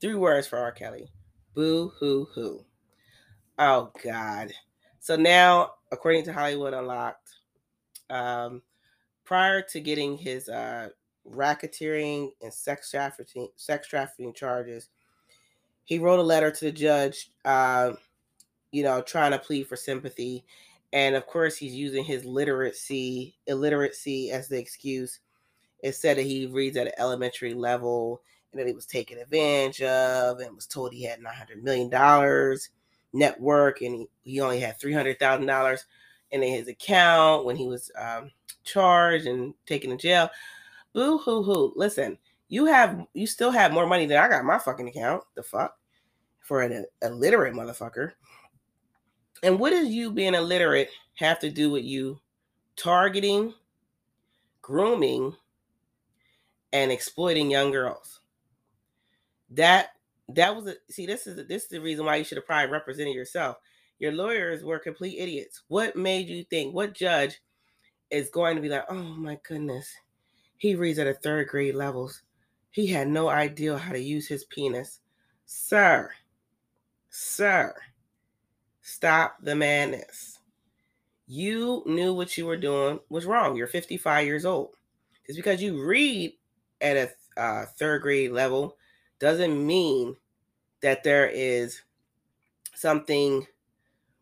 Three words for R. Kelly. Boo hoo hoo. Oh God. So now, according to Hollywood Unlocked, um, prior to getting his uh, racketeering and sex trafficking sex trafficking charges, he wrote a letter to the judge, uh, you know, trying to plead for sympathy. And of course, he's using his literacy, illiteracy as the excuse. It said that he reads at an elementary level and that he was taken advantage of and was told he had $900 million network and he, he only had $300,000 in his account when he was um, charged and taken to jail. Boo hoo hoo. Listen, you have you still have more money than I got my fucking account. The fuck? For an illiterate motherfucker. And what does you being illiterate have to do with you targeting, grooming, and exploiting young girls? That that was a see. This is this is the reason why you should have probably represented yourself. Your lawyers were complete idiots. What made you think? What judge is going to be like, oh my goodness, he reads at a third grade levels. He had no idea how to use his penis, sir. Sir, stop the madness. You knew what you were doing was wrong. You're 55 years old. Just because you read at a uh, third grade level doesn't mean that there is something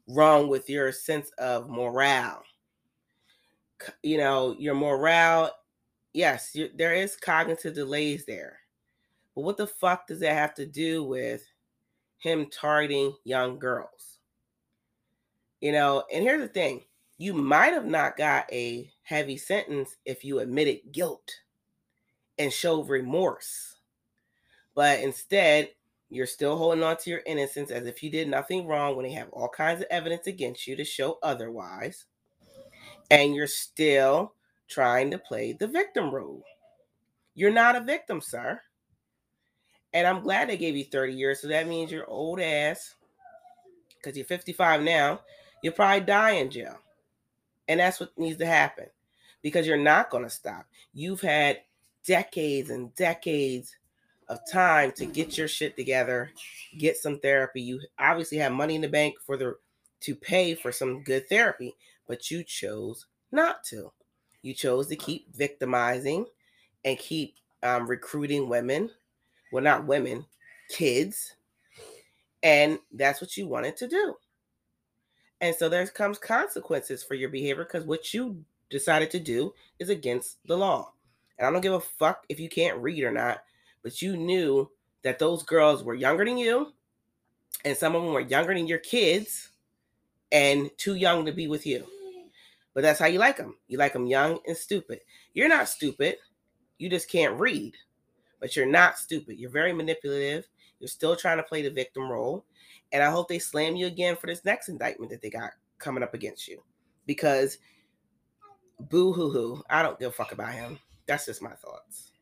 wrong with your sense of morale. You know, your morale, yes, there is cognitive delays there. But what the fuck does that have to do with him targeting young girls? You know, and here's the thing you might have not got a heavy sentence if you admitted guilt and showed remorse but instead, you're still holding on to your innocence as if you did nothing wrong when they have all kinds of evidence against you to show otherwise. And you're still trying to play the victim role. You're not a victim, sir. And I'm glad they gave you 30 years. So that means you're old ass, because you're 55 now, you'll probably die in jail. And that's what needs to happen because you're not going to stop. You've had decades and decades of time to get your shit together, get some therapy. You obviously have money in the bank for the to pay for some good therapy, but you chose not to. You chose to keep victimizing and keep um, recruiting women. Well, not women, kids. And that's what you wanted to do. And so there comes consequences for your behavior because what you decided to do is against the law. And I don't give a fuck if you can't read or not but you knew that those girls were younger than you, and some of them were younger than your kids, and too young to be with you. But that's how you like them. You like them young and stupid. You're not stupid. You just can't read. But you're not stupid. You're very manipulative. You're still trying to play the victim role. And I hope they slam you again for this next indictment that they got coming up against you. Because boo hoo hoo. I don't give a fuck about him. That's just my thoughts.